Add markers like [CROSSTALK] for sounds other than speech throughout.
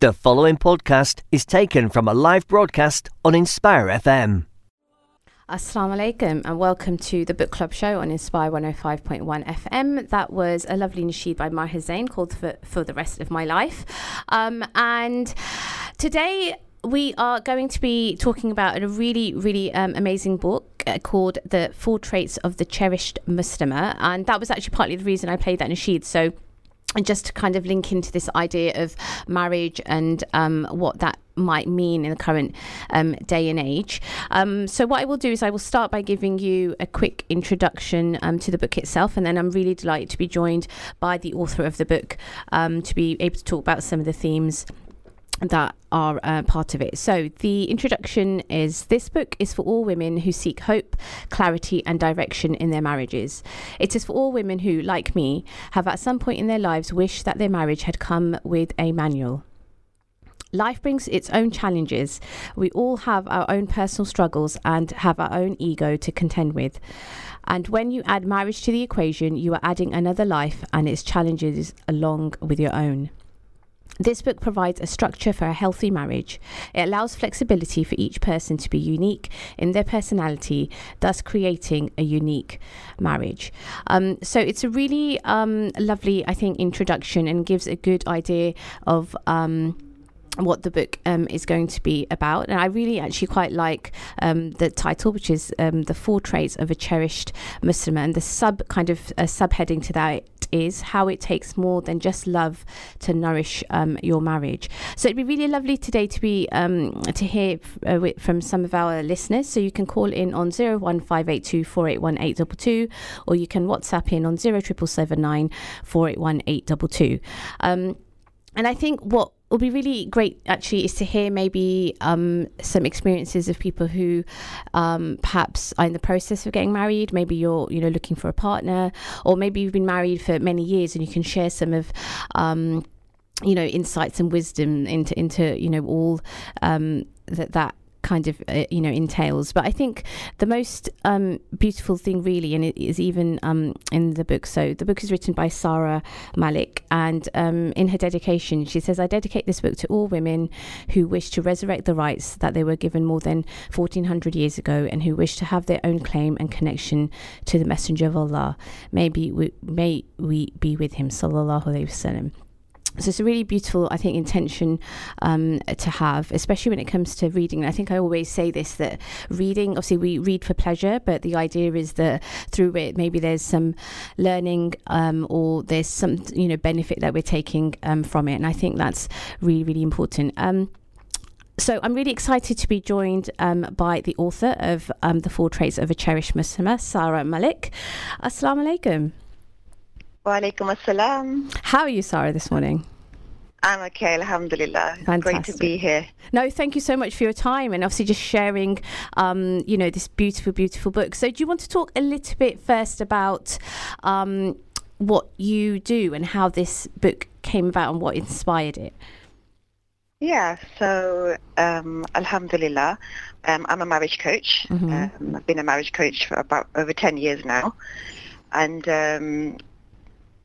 The following podcast is taken from a live broadcast on Inspire FM. Assalamu alaikum and welcome to the book club show on Inspire 105.1 FM. That was a lovely nasheed by Maher Zain called For, For the Rest of My Life. Um, and today we are going to be talking about a really, really um, amazing book uh, called The Four Traits of the Cherished Muslimah. And that was actually partly the reason I played that nasheed. So and just to kind of link into this idea of marriage and um, what that might mean in the current um, day and age. Um, so, what I will do is I will start by giving you a quick introduction um, to the book itself, and then I'm really delighted to be joined by the author of the book um, to be able to talk about some of the themes that are uh, part of it. So, the introduction is this book is for all women who seek hope, clarity, and direction in their marriages. It is for all women who, like me, have at some point in their lives wished that their marriage had come with a manual. Life brings its own challenges. We all have our own personal struggles and have our own ego to contend with. And when you add marriage to the equation, you are adding another life and its challenges along with your own. This book provides a structure for a healthy marriage. It allows flexibility for each person to be unique in their personality, thus creating a unique marriage. Um, so it's a really um, lovely, I think, introduction and gives a good idea of. Um, what the book um, is going to be about. And I really actually quite like um, the title, which is um, The Four Traits of a Cherished Muslim. And the sub kind of uh, subheading to that is how it takes more than just love to nourish um, your marriage. So it'd be really lovely today to be um, to hear uh, from some of our listeners. So you can call in on zero one five eight two four eight one eight double two, or you can WhatsApp in on zero triple seven nine four eight one eight double two. Um, and I think what will be really great actually is to hear maybe um, some experiences of people who um, perhaps are in the process of getting married. Maybe you're you know looking for a partner, or maybe you've been married for many years and you can share some of. Um, you know insights and wisdom into into you know all um, that that kind of uh, you know entails. But I think the most um, beautiful thing, really, and it is even um, in the book. So the book is written by Sara Malik, and um, in her dedication, she says, "I dedicate this book to all women who wish to resurrect the rights that they were given more than 1400 years ago, and who wish to have their own claim and connection to the Messenger of Allah. Maybe we, may we be with him, sallallahu alaihi wasallam." So it's a really beautiful, I think, intention um, to have, especially when it comes to reading. I think I always say this that reading, obviously, we read for pleasure, but the idea is that through it, maybe there's some learning um, or there's some, you know, benefit that we're taking um, from it. And I think that's really, really important. Um, so I'm really excited to be joined um, by the author of um, The Four Traits of a Cherished Muslimah, Sara Malik. Assalamu alaikum. Walaikum assalam. How are you, Sara, this morning? I'm okay, alhamdulillah. Fantastic. Great to be here. No, thank you so much for your time and obviously just sharing, um, you know, this beautiful, beautiful book. So, do you want to talk a little bit first about um, what you do and how this book came about and what inspired it? Yeah, so um, Alhamdulillah, um, I'm a marriage coach. Mm-hmm. Um, I've been a marriage coach for about over 10 years now. And um,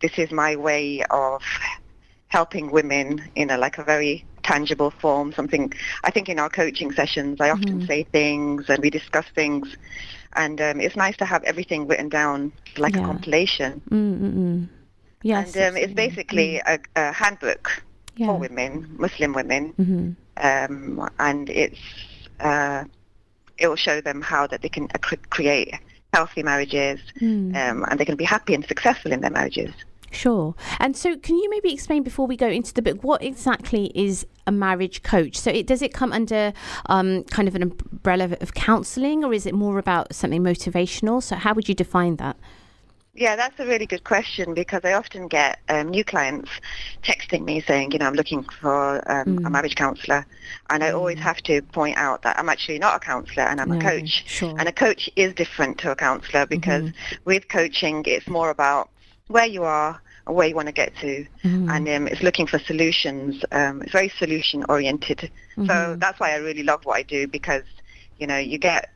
this is my way of helping women in a like a very tangible form. Something I think in our coaching sessions, I often mm-hmm. say things and we discuss things, and um, it's nice to have everything written down like yeah. a compilation. Mm-mm. Yes, and um, it's basically mm. a, a handbook yeah. for women, Muslim women, mm-hmm. um, and it's uh, it will show them how that they can create healthy marriages, mm. Um, and they can be happy and successful in their marriages. Sure. And so, can you maybe explain before we go into the book what exactly is a marriage coach? So, it, does it come under um, kind of an umbrella of counselling, or is it more about something motivational? So, how would you define that? Yeah, that's a really good question because I often get um, new clients texting me saying, you know, I'm looking for um, mm. a marriage counsellor. And I always mm. have to point out that I'm actually not a counsellor and I'm no, a coach. Sure. And a coach is different to a counsellor because mm-hmm. with coaching, it's more about where you are and where you want to get to, mm-hmm. and um, it's looking for solutions. Um, it's very solution oriented. Mm-hmm. So that's why I really love what I do because, you know, you get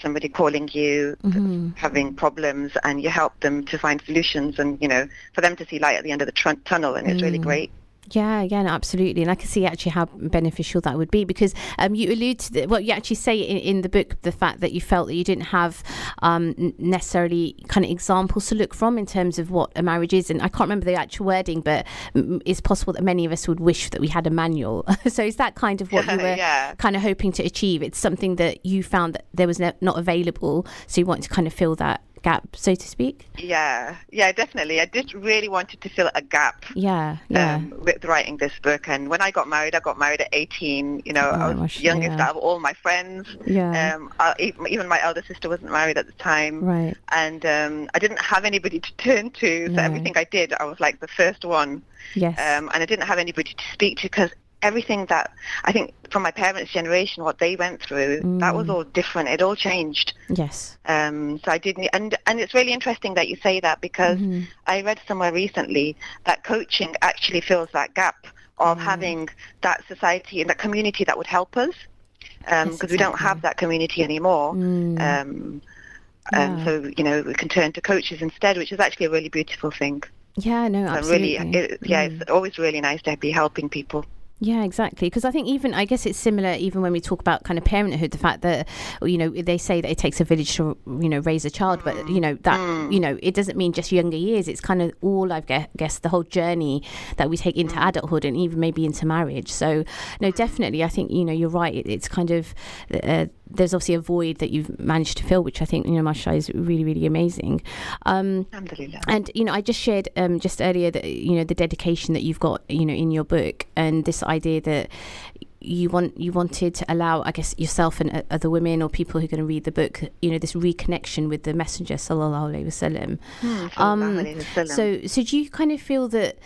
somebody calling you mm-hmm. having problems and you help them to find solutions and you know for them to see light at the end of the tr- tunnel and it's really mm. great Yeah, yeah, no, absolutely, and I can see actually how beneficial that would be because um, you allude to the, well, you actually say in, in the book the fact that you felt that you didn't have um, necessarily kind of examples to look from in terms of what a marriage is, and I can't remember the actual wording, but it's possible that many of us would wish that we had a manual. [LAUGHS] so is that kind of what you [LAUGHS] were yeah. kind of hoping to achieve? It's something that you found that there was no, not available, so you wanted to kind of fill that gap, so to speak? Yeah, yeah, definitely. I did really wanted to fill a gap. Yeah, yeah. Um, with writing this book, and when I got married, I got married at 18. You know, Oh, I was gosh, youngest yeah. out of all my friends. Yeah. Um, I, even even my elder sister wasn't married at the time. Right. And um, I didn't have anybody to turn to, so everything I did, I was like the first one. Yes. Um, and I didn't have anybody to speak to because everything that I think from my parents' generation, what they went through, that was Mm. all different. It all changed. yes. Um, so I didn't, and and it's really interesting that you say that because Mhm. I read somewhere recently that coaching actually fills that gap of Mm. having that society and that community that would help us because Yes, we don't have that community anymore. Mm. Um, Yeah. um, so you know we can turn to coaches instead, which is actually a really beautiful thing. yeah, no, So absolutely. really, it, yeah, Mm. it's always really nice to be helping people. Yeah, exactly. Because I think even I guess it's similar even when we talk about kind of parenthood, the fact that you know they say that it takes a village to you know raise a child, but you know that mm. you know it doesn't mean just younger years. It's kind of all I've gue- the whole journey that we take into mm. adulthood and even maybe into marriage. So no, mm. definitely, I think you know you're right. It, it's kind of uh, there's obviously a void that you've managed to fill, which I think you know Masha is really really amazing. Um, and you know, I just shared um, just earlier that you know the dedication that you've got, you know, in your book, and this idea that you want you wanted to allow, I guess, yourself and uh, other women or people who are going to read the book, you know, this reconnection with the Messenger, sallallahu alaihi wasallam. Um, alayhi wasallam. So, so do you kind of feel that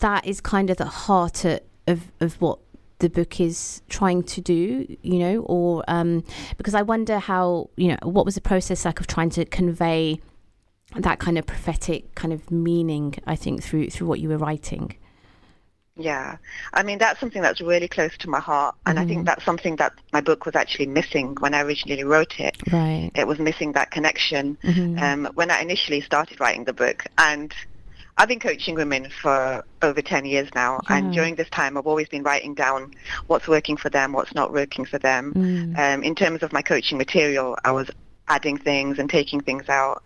that is kind of the heart of of, of what the book is trying to do, you know, or um, because I wonder how, you know, what was the process like of trying to convey that kind of prophetic kind of meaning, I think, through through what you were writing. Yeah, I mean that's something that's really close to my heart, and I Mm-hmm. think that's something that my book was actually missing when I originally wrote it. Right. It was missing that connection Mhm. um, when I initially started writing the book, and I've been coaching women for over 10 years now, and during this time I've always been writing down what's working for them, what's not working for them. Mm. Um, in terms of my coaching material, I was adding things and taking things out.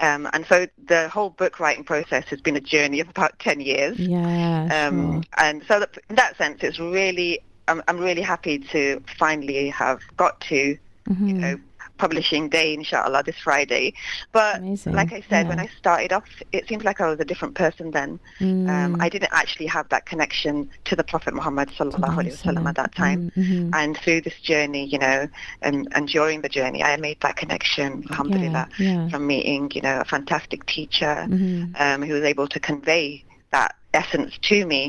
Um, and so the whole book writing process has been a journey of about 10 years. Yeah. Um, sure. And so that, in that sense, it's really, I'm, I'm really happy to finally have got to, you Mhm. know, publishing day, inshallah, this Friday. But Amazing, like I said, when. I started off, it seemed like I was a different person then. Um, Mm. I didn't actually have that connection to the Prophet Muhammad sallallahu alaihi wasallam at that time. Mhm. And through this journey, you know, and, and during the journey, I made that connection, alhamdulillah, yeah. from meeting, you know, a fantastic teacher Mhm. um, who was able to convey that essence to me.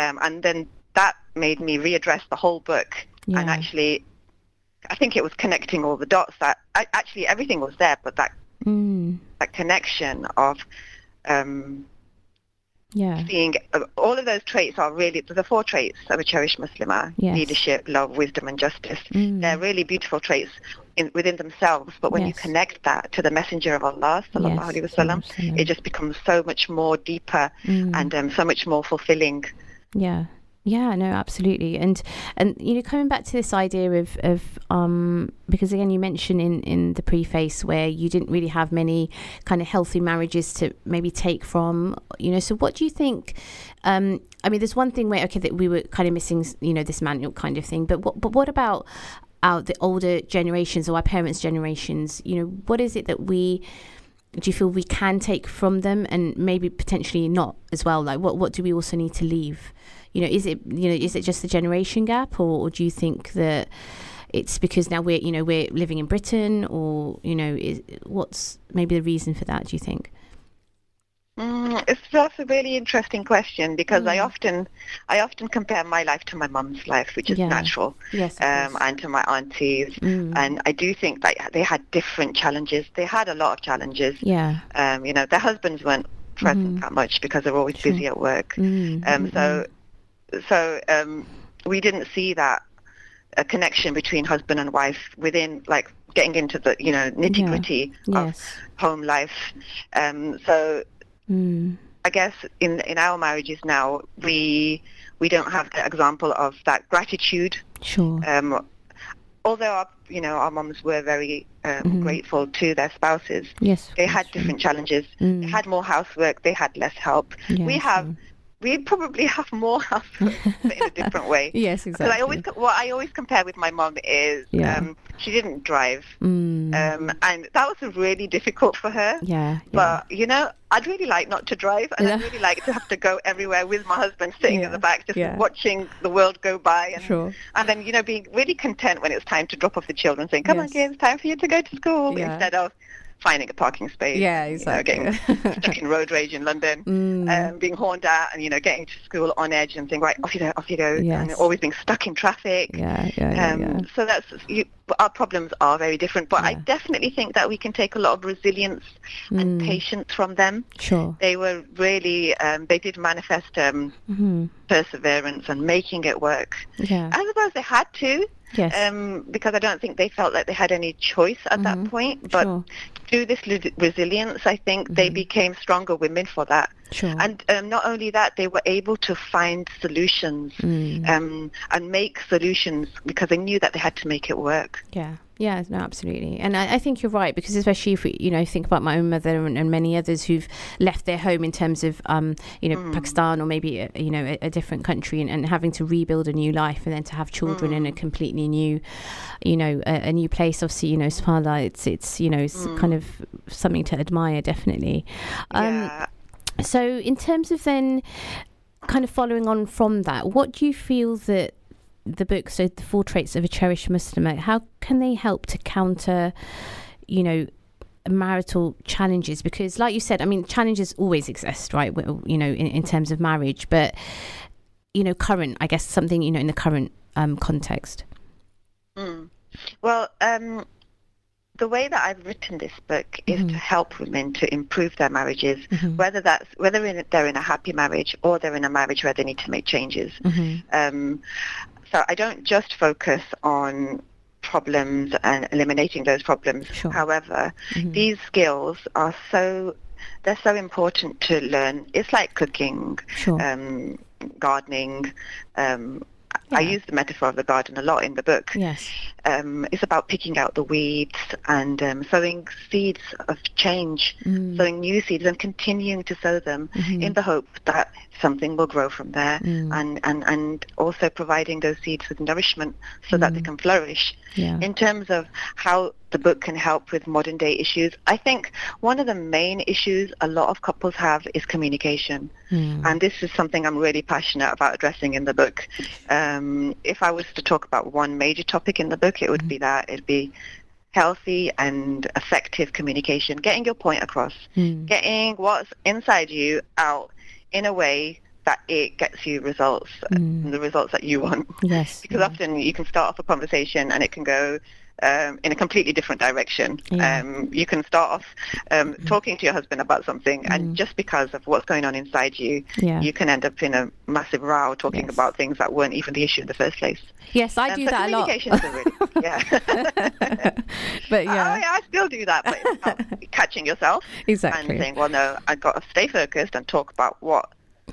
Um, and then that made me readdress the whole book and actually, I think it was connecting all the dots that I, actually everything was there, but that, Mm. that connection of um, Yeah. being, uh, all of those traits are really, the four traits of a cherished Muslimah, Yes. leadership, love, wisdom and justice. Mm. They're really beautiful traits in, within themselves, but when you connect that to the messenger of Allah, sallallahu Yes, alaihi wasallam, it just becomes so much more deeper Mm. and um, so much more fulfilling. Yeah. Yeah, no, absolutely. And and you know, coming back to this idea of of um because again you mentioned in in the preface where you didn't really have many kind of healthy marriages to maybe take from, you know, so what do you think um I mean there's one thing where okay that we were kind of missing, you know, this manual kind of thing, but what but what about our the older generations or our parents' generations, you know, what is it that we do you feel we can take from them and maybe potentially not as well? Like what what do we also need to leave? You know is it you know is it just the generation gap or, or do you think that it's because now we're you know we're living in britain or you know is what's maybe the reason for that do you think Mm, it's that's a really interesting question because I Mm. often, I often compare my life to my mum's life, which is Yeah. natural, yes um, and to my aunties. Mm. And I do think that they had different challenges. They had a lot of challenges. yeah Um, you know, their husbands weren't present Mhm. that much because they're always busy at work. mm. Um, mm, so, so um, we didn't see that a connection between husband and wife within like getting into the you know nitty gritty mm. of yes home life. Um, so mm. I guess in in our marriages now, we we don't have the example of that gratitude. Sure. Um, although our, you know our moms were very um, Mhm. grateful to their spouses, yes. they had true. different challenges. Mm. They had more housework. They had less help. we have. We probably have more [LAUGHS] but in a different way. [LAUGHS] Yes, Because exactly. I always what I always compare with my mom is Yeah. um, she didn't drive, Mm. um, and that was really difficult for her. yeah. yeah. But you know, I'd really like not to drive, and I'd [LAUGHS] really like to have to go everywhere with my husband sitting Yeah, in the back, just yeah. watching the world go by, and Sure. and then you know being really content when it's time to drop off the children, saying, "Come on, Yes. kids, time for you to go to school," Yeah. instead of finding a parking space. Yeah, you know, exactly. getting stuck in road rage in London. Mm. Um, being horned at and you know getting to school on edge and saying right off you go off you go and always being stuck in traffic yeah, yeah, yeah, um, yeah. so that's you, our problems are very different but I definitely think that we can take a lot of resilience and Mm. patience from them Sure. they were really um, they did manifest um, hmm perseverance and making it work Yeah. I suppose they had to yes. um, because I don't think they felt like they had any choice at Mhm. that point but sure. through this resilience I think they Mhm. became stronger women for that Sure. and um, not only that they were able to find solutions Mm. um, and make solutions because they knew that they had to make it work Yeah, yeah, no, absolutely, and I, I think you're right because especially if we, you know, think about my own mother and, and many others who've left their home in terms of, um, you know, Mm. Pakistan or maybe a, you know a, a different country and, and having to rebuild a new life and then to have children in a Mm. completely new, you know, a, a new place. Obviously, you know, Subhanallah, it's it's you know, it's Mm. kind of something to admire, definitely. Um, yeah So, in terms of then kind of following on from that, what do you feel that the book, so the four traits of a cherished Muslim, how can they help to counter, you know, marital challenges? Because, like you said, I mean, challenges always exist, right? You know, in, in terms of marriage, but you know, current, I guess, something you know in the current um, context. Mm. Well, um, the way that I've written this book is Mhm. to help women to improve their marriages, Mhm. whether that's whether in, they're in a happy marriage or they're in a marriage where they need to make changes. Mhm. Um, so I don't just focus on problems and eliminating those problems. Sure. However, Mhm. these skills are so they're so important to learn. It's like cooking, Sure. um, gardening. Um, I use the metaphor of the garden a lot in the book. yes. Um, it's about picking out the weeds and um, sowing seeds of change, Mm. sowing new seeds and continuing to sow them Mhm. in the hope that something will grow from there Mm. and, and, and also providing those seeds with nourishment so that they Mm. can flourish. yeah. In terms of how the book can help with modern day issues, I think one of the main issues a lot of couples have is communication. Mm. And this is something I'm really passionate about addressing in the book. Um, if I was to talk about one major topic in the book, it would be that. It'd be healthy and effective communication, getting your point across, Mm. getting what's inside you out in a way that it gets you results, Mm. the results that you want. yes. Because yeah. often you can start off a conversation and it can go um, in a completely different direction. Yeah. Um, you can start off um, talking to your husband about something, Mm. and just because of what's going on inside you, yeah. you can end up in a massive row talking Yes. about things that weren't even the issue in the first place. Yes, I Um, do so that a lot. communication is a really, [LAUGHS] yeah. [LAUGHS] but yeah, I, I still do that, but it's [LAUGHS] catching yourself exactly. and saying, well, no, I've got to stay focused and talk about what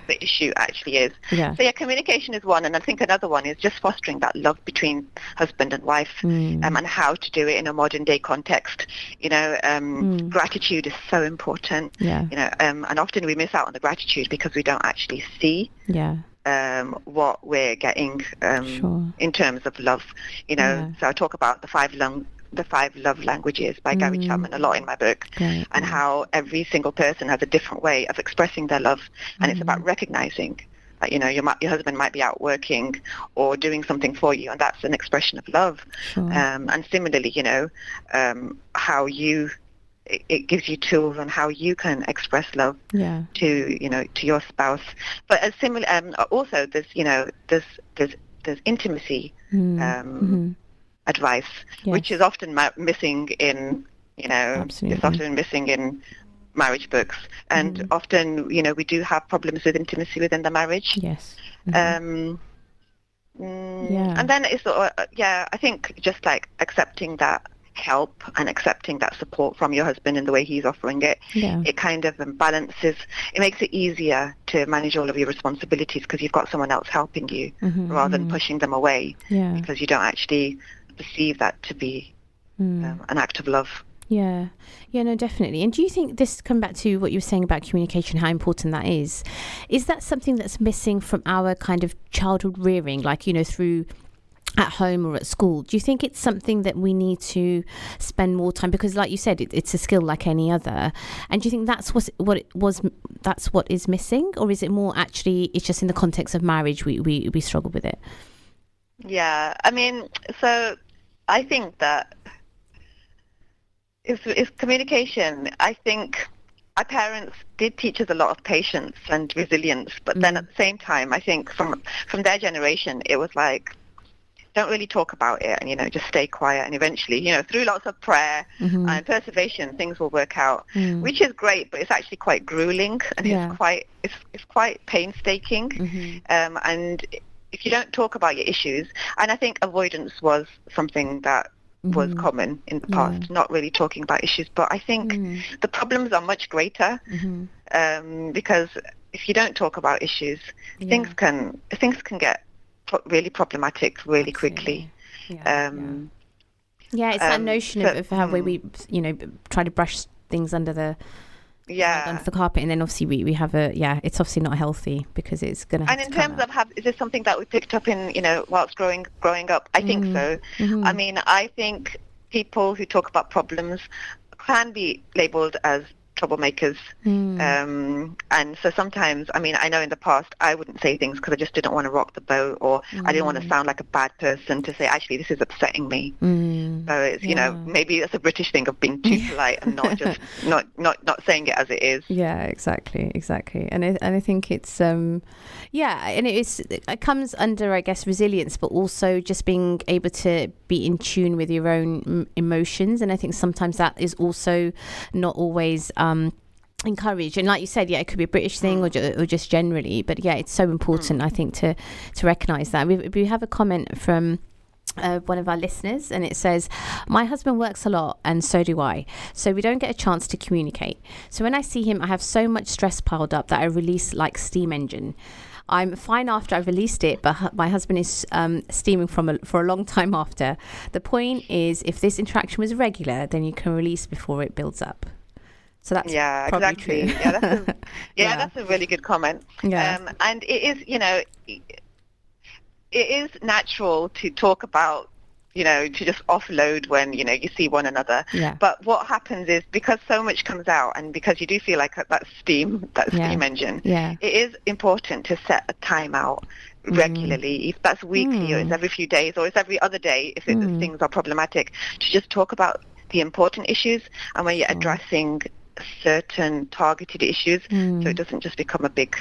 the issue actually is. yeah. So yeah, communication is one, and I think another one is just fostering that love between husband and wife, Mm. um, and how to do it in a modern day context. You know, um, Mm. gratitude is so important. yeah. You know, um, and often we miss out on the gratitude because we don't actually see Yeah. um, what we're getting um, Sure. in terms of love. You know, Yeah. so I talk about the five lung- the five love languages by Gary Mm. Chapman a lot in my book Great. and how every single person has a different way of expressing their love, and it's about recognizing that you know your your husband might be out working or doing something for you, and that's an expression of love. Sure. Um, and similarly, you know um, how you it, it gives you tools on how you can express love yeah. to you know to your spouse. But as similar, um, also there's you know there's there's there's intimacy Mm. um, Advice, which is often ma- missing in, you know, Absolutely. it's often missing in marriage books. And Mhm. often, you know, we do have problems with intimacy within the marriage. Yes. Mhm. Um, mm, Yeah. And then it's, uh, yeah, I think just like accepting that help and accepting that support from your husband in the way he's offering it, Yeah. it kind of balances, it makes it easier to manage all of your responsibilities because you've got someone else helping you Mhm, rather than mhm. pushing them away Yeah. because you don't actually perceive that to be Mm. um, an act of love. Yeah, yeah, no, definitely. And do you think this come back to what you were saying about communication, how important that is? Is that something that's missing from our kind of childhood rearing, like you know, through at home or at school? Do you think it's something that we need to spend more time because, like you said, it, it's a skill like any other? And do you think that's what what it was? That's what is missing, or is it more actually it's just in the context of marriage we we, we struggle with it? Yeah, I mean, so I think that it's, it's communication. I think our parents did teach us a lot of patience and resilience, but then Mhm. at the same time, I think from from their generation, it was like don't really talk about it and you know just stay quiet and eventually you know through lots of prayer Mhm. and perseveration things will work out Mm. which is great but it's actually quite grueling and Yeah. it's quite it's, it's quite painstaking Mhm. um, and if you don't talk about your issues, and I think avoidance was something that was Mhm. common in the Yeah. past, not really talking about issues. But I think Mm. the problems are much greater Mhm. um, because if you don't talk about issues, things can things can get pro- really problematic really quickly. Yeah, Um, Yeah, it's that Um, notion so- of, of how we, mm. we, you know, try to brush things under the Yeah. under the carpet, and then obviously we, we have a yeah, it's obviously not healthy because it's gonna. And in terms of have, is this something that we picked up in you know whilst growing growing up? I think Mm. so. Mhm. I mean, I think people who talk about problems can be labelled as troublemakers. Mm. Um, and so sometimes, I mean, I know in the past I wouldn't say things because I just didn't want to rock the boat or I didn't want to Mm. sound like a bad person to say, actually, this is upsetting me. So it's, you know, maybe it's a British thing of being too polite and not just, [LAUGHS] not, not, not saying it as it is. Yeah, exactly, exactly, and I, and I think it's um, yeah, and it is it comes under I guess resilience, but also just being able to be in tune with your own emotions, and I think sometimes that is also not always um encouraged. And like you said yeah it could be a british thing or, ju- or just generally but yeah it's so important i think to to recognize that. We, we have a comment from uh, one of our listeners, and it says, My husband works a lot, and so do I. So we don't get a chance to communicate. So when I see him, I have so much stress piled up that I release like steam engine. I'm fine after I've released it, but hu- my husband is um, steaming from a, for a long time after. The point is, if this interaction was regular, then you can release before it builds up. So that's yeah, exactly. Yeah, that's a, [LAUGHS] yeah, Yeah. that's a really good comment. Yeah. Um, and it is, you know, it is natural to talk about, you know, to just offload when, you know, you see one another. yeah. But what happens is because so much comes out and because you do feel like that steam, that Yeah. steam engine, Yeah. it is important to set a time out regularly. If that's weekly or Mm. it's every few days or it's every other day if, it, Mm. things are problematic, to just talk about the important issues and when you're addressing certain targeted issues so Mm. it doesn't just become a big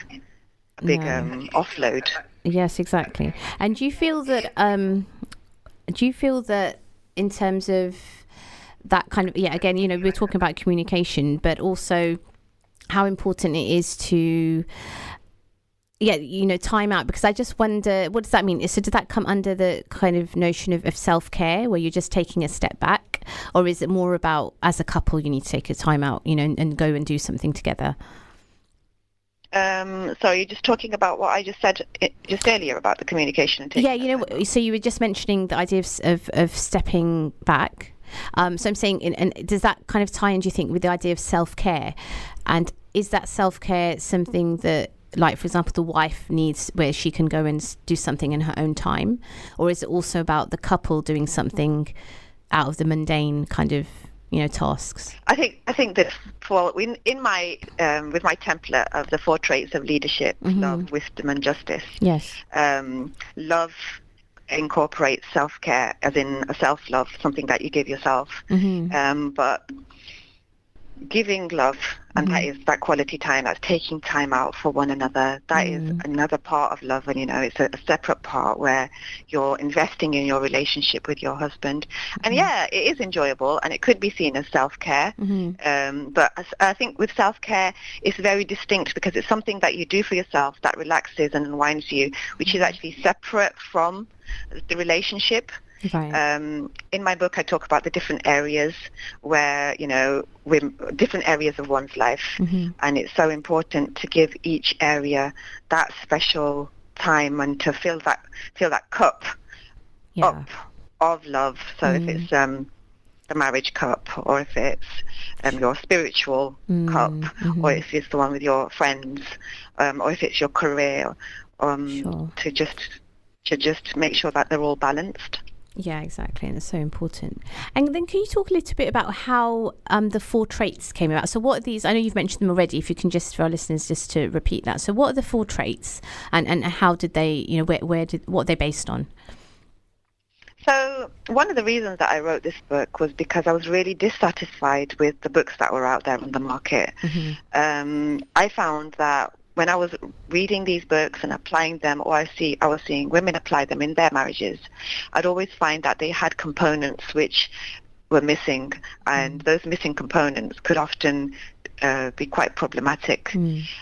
a big No. um, offload. Yes, exactly. And do you feel that? Um, do you feel that in terms of that kind of yeah? Again, you know, we're talking about communication, but also how important it is to yeah, you know, time out because I just wonder what does that mean? So does that come under the kind of notion of, of self care where you're just taking a step back, or is it more about as a couple you need to take a time out, you know, and, and go and do something together? Um, so you're just talking about what I just said just earlier about the communication yeah you know that time what- so you were just mentioning the idea of of, of stepping back. Um, so i'm saying and, and does that kind of tie in do you think with the idea of self-care? And is that self-care something that like for example the wife needs where she can go and do something in her own time? Or is it also about the couple doing something out of the mundane kind of you know tasks I think I think that for in, in my um, with my template of the four traits of leadership, Mhm. love, wisdom, and justice. yes Um, love incorporates self care, as in a self love, something that you give yourself. hmm Um, but giving love, and that is that quality time, that's taking time out for one another. That is Mm. another part of love, and you know, it's a, a separate part where you're investing in your relationship with your husband. And yeah, it is enjoyable, and it could be seen as self care. hmm Um, but I, I think with self-care, it's very distinct because it's something that you do for yourself that relaxes and unwinds you, which is actually separate from the relationship. Right. Um, in my book, I talk about the different areas where, you know, different areas of one's life. Mhm. And it's so important to give each area that special time and to fill that, fill that cup Yeah. up of love. So Mm. if it's um, the marriage cup or if it's um, your spiritual Mm, cup mhm. or if it's the one with your friends um, or if it's your career um, Sure. to just to just make sure that they're all balanced. Yeah, exactly, and it's so important. And then, can you talk a little bit about how um, the four traits came about? So, what are these? I know you've mentioned them already. If you can just for our listeners, just to repeat that. So, what are the four traits, and and how did they? You know, where where did what are they based on? So one of the reasons that I wrote this book was because I was really dissatisfied with the books that were out there on the market. Um, I found that when I was reading these books and applying them, or I see I was seeing women apply them in their marriages, I'd always find that they had components which were missing, and those missing components could often uh, be quite problematic.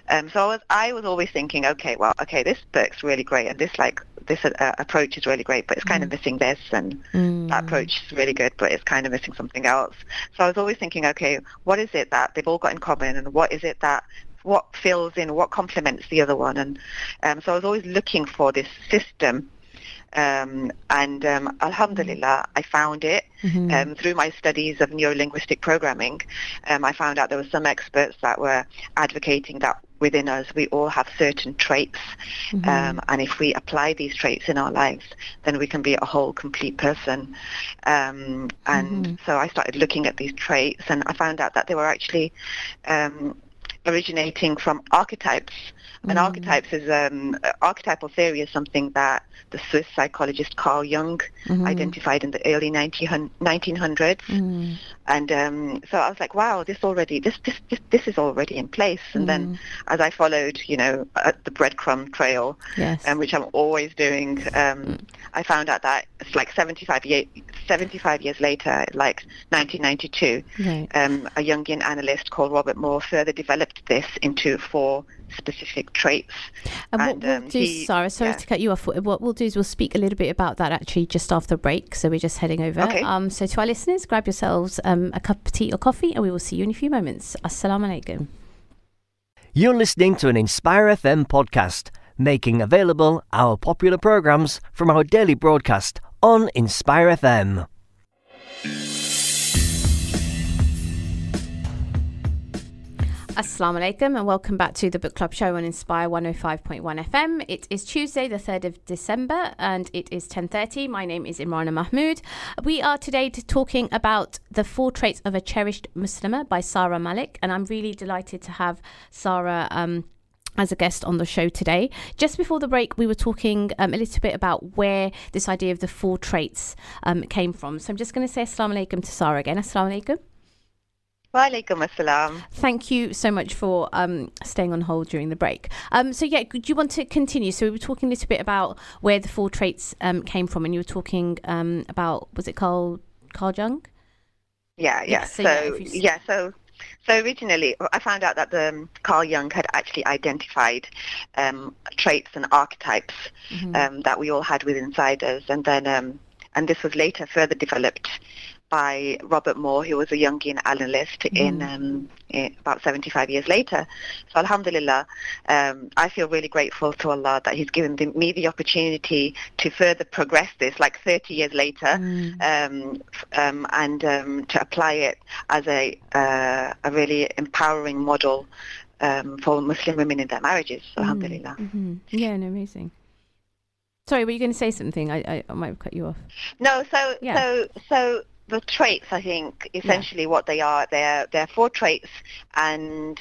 Um, so I was I was always thinking, okay, well, okay, this book's really great, and this like this uh, approach is really great, but it's kind of missing this, and that approach is really good, but it's kind of missing something else. So I was always thinking, okay, what is it that they've all got in common, and what is it that what fills in, what complements the other one, and um, so I was always looking for this system. Um, and um, alhamdulillah, I found it um, through my studies of neurolinguistic programming. Um, I found out there were some experts that were advocating that within us we all have certain traits, um, and if we apply these traits in our lives, then we can be a whole, complete person. Um, and so I started looking at these traits, and I found out that they were actually um, originating from archetypes. And archetypes is um, archetypal theory is something that the Swiss psychologist Carl Jung identified in the early 19, 1900s. And um, so I was like, wow, this already this this this, this is already in place. And then as I followed, you know, uh, the breadcrumb trail, Yes. um, which I'm always doing, um, I found out that it's like 75 years 75 years later, like 1992, Right. um, a Jungian analyst called Robert Moore further developed this into four specific traits. And what And, we'll um, do, he- Sara, sorry yeah. to cut you off. What what we'll do is we'll speak a little bit about that actually just after the break. So we're just heading over. Okay. Um, so to our listeners, grab yourselves um, a cup of tea or coffee, and we will see you in a few moments. Assalamu alaikum. You're listening to an Inspire FM podcast, making available our popular programs from our daily broadcast on Inspire FM. Assalamu alaikum and welcome back to the Book Club Show on Inspire 105.1 FM. It is Tuesday, the 3rd of December, and it is 10.30. My name is Imrana Mahmood. We are today talking about The Four Traits of a Cherished Muslimah by Sara Malik, and I'm really delighted to have Sara um, as a guest on the show today. Just before the break, we were talking um, a little bit about where this idea of the four traits um, came from. So I'm just going to say Assalamu alaikum to Sara again. Assalamu alaikum. Assalam. Thank you so much for um, staying on hold during the break. Um, so, yeah, do you want to continue? So, we were talking a little bit about where the four traits um, came from, and you were talking um, about, was it Carl, Carl Jung? Yeah, yeah. So So, yeah, if you s- yeah, so so originally I found out that the um, Carl Jung had actually identified um, traits and archetypes Mm-hmm. um, that we all had within inside us, and then um, and this was later further developed by Robert Moore, who was a Jungian analyst in, um, in about 75 years later. So Alhamdulillah, um, I feel really grateful to Allah that He's given the, me the opportunity to further progress this, like 30 years later, um, um, and um, to apply it as a uh, a really empowering model um, for Muslim women in their marriages. Alhamdulillah. hmm Yeah, no, amazing. Sorry, were you going to say something? I, I, I might have cut you off. No, so Yeah. so so the traits, I think, essentially what they are, they're they're four traits, and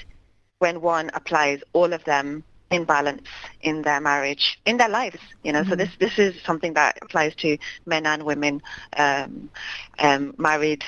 when one applies all of them in balance in their marriage, in their lives, you know. So this this is something that applies to men and women, um, um, married,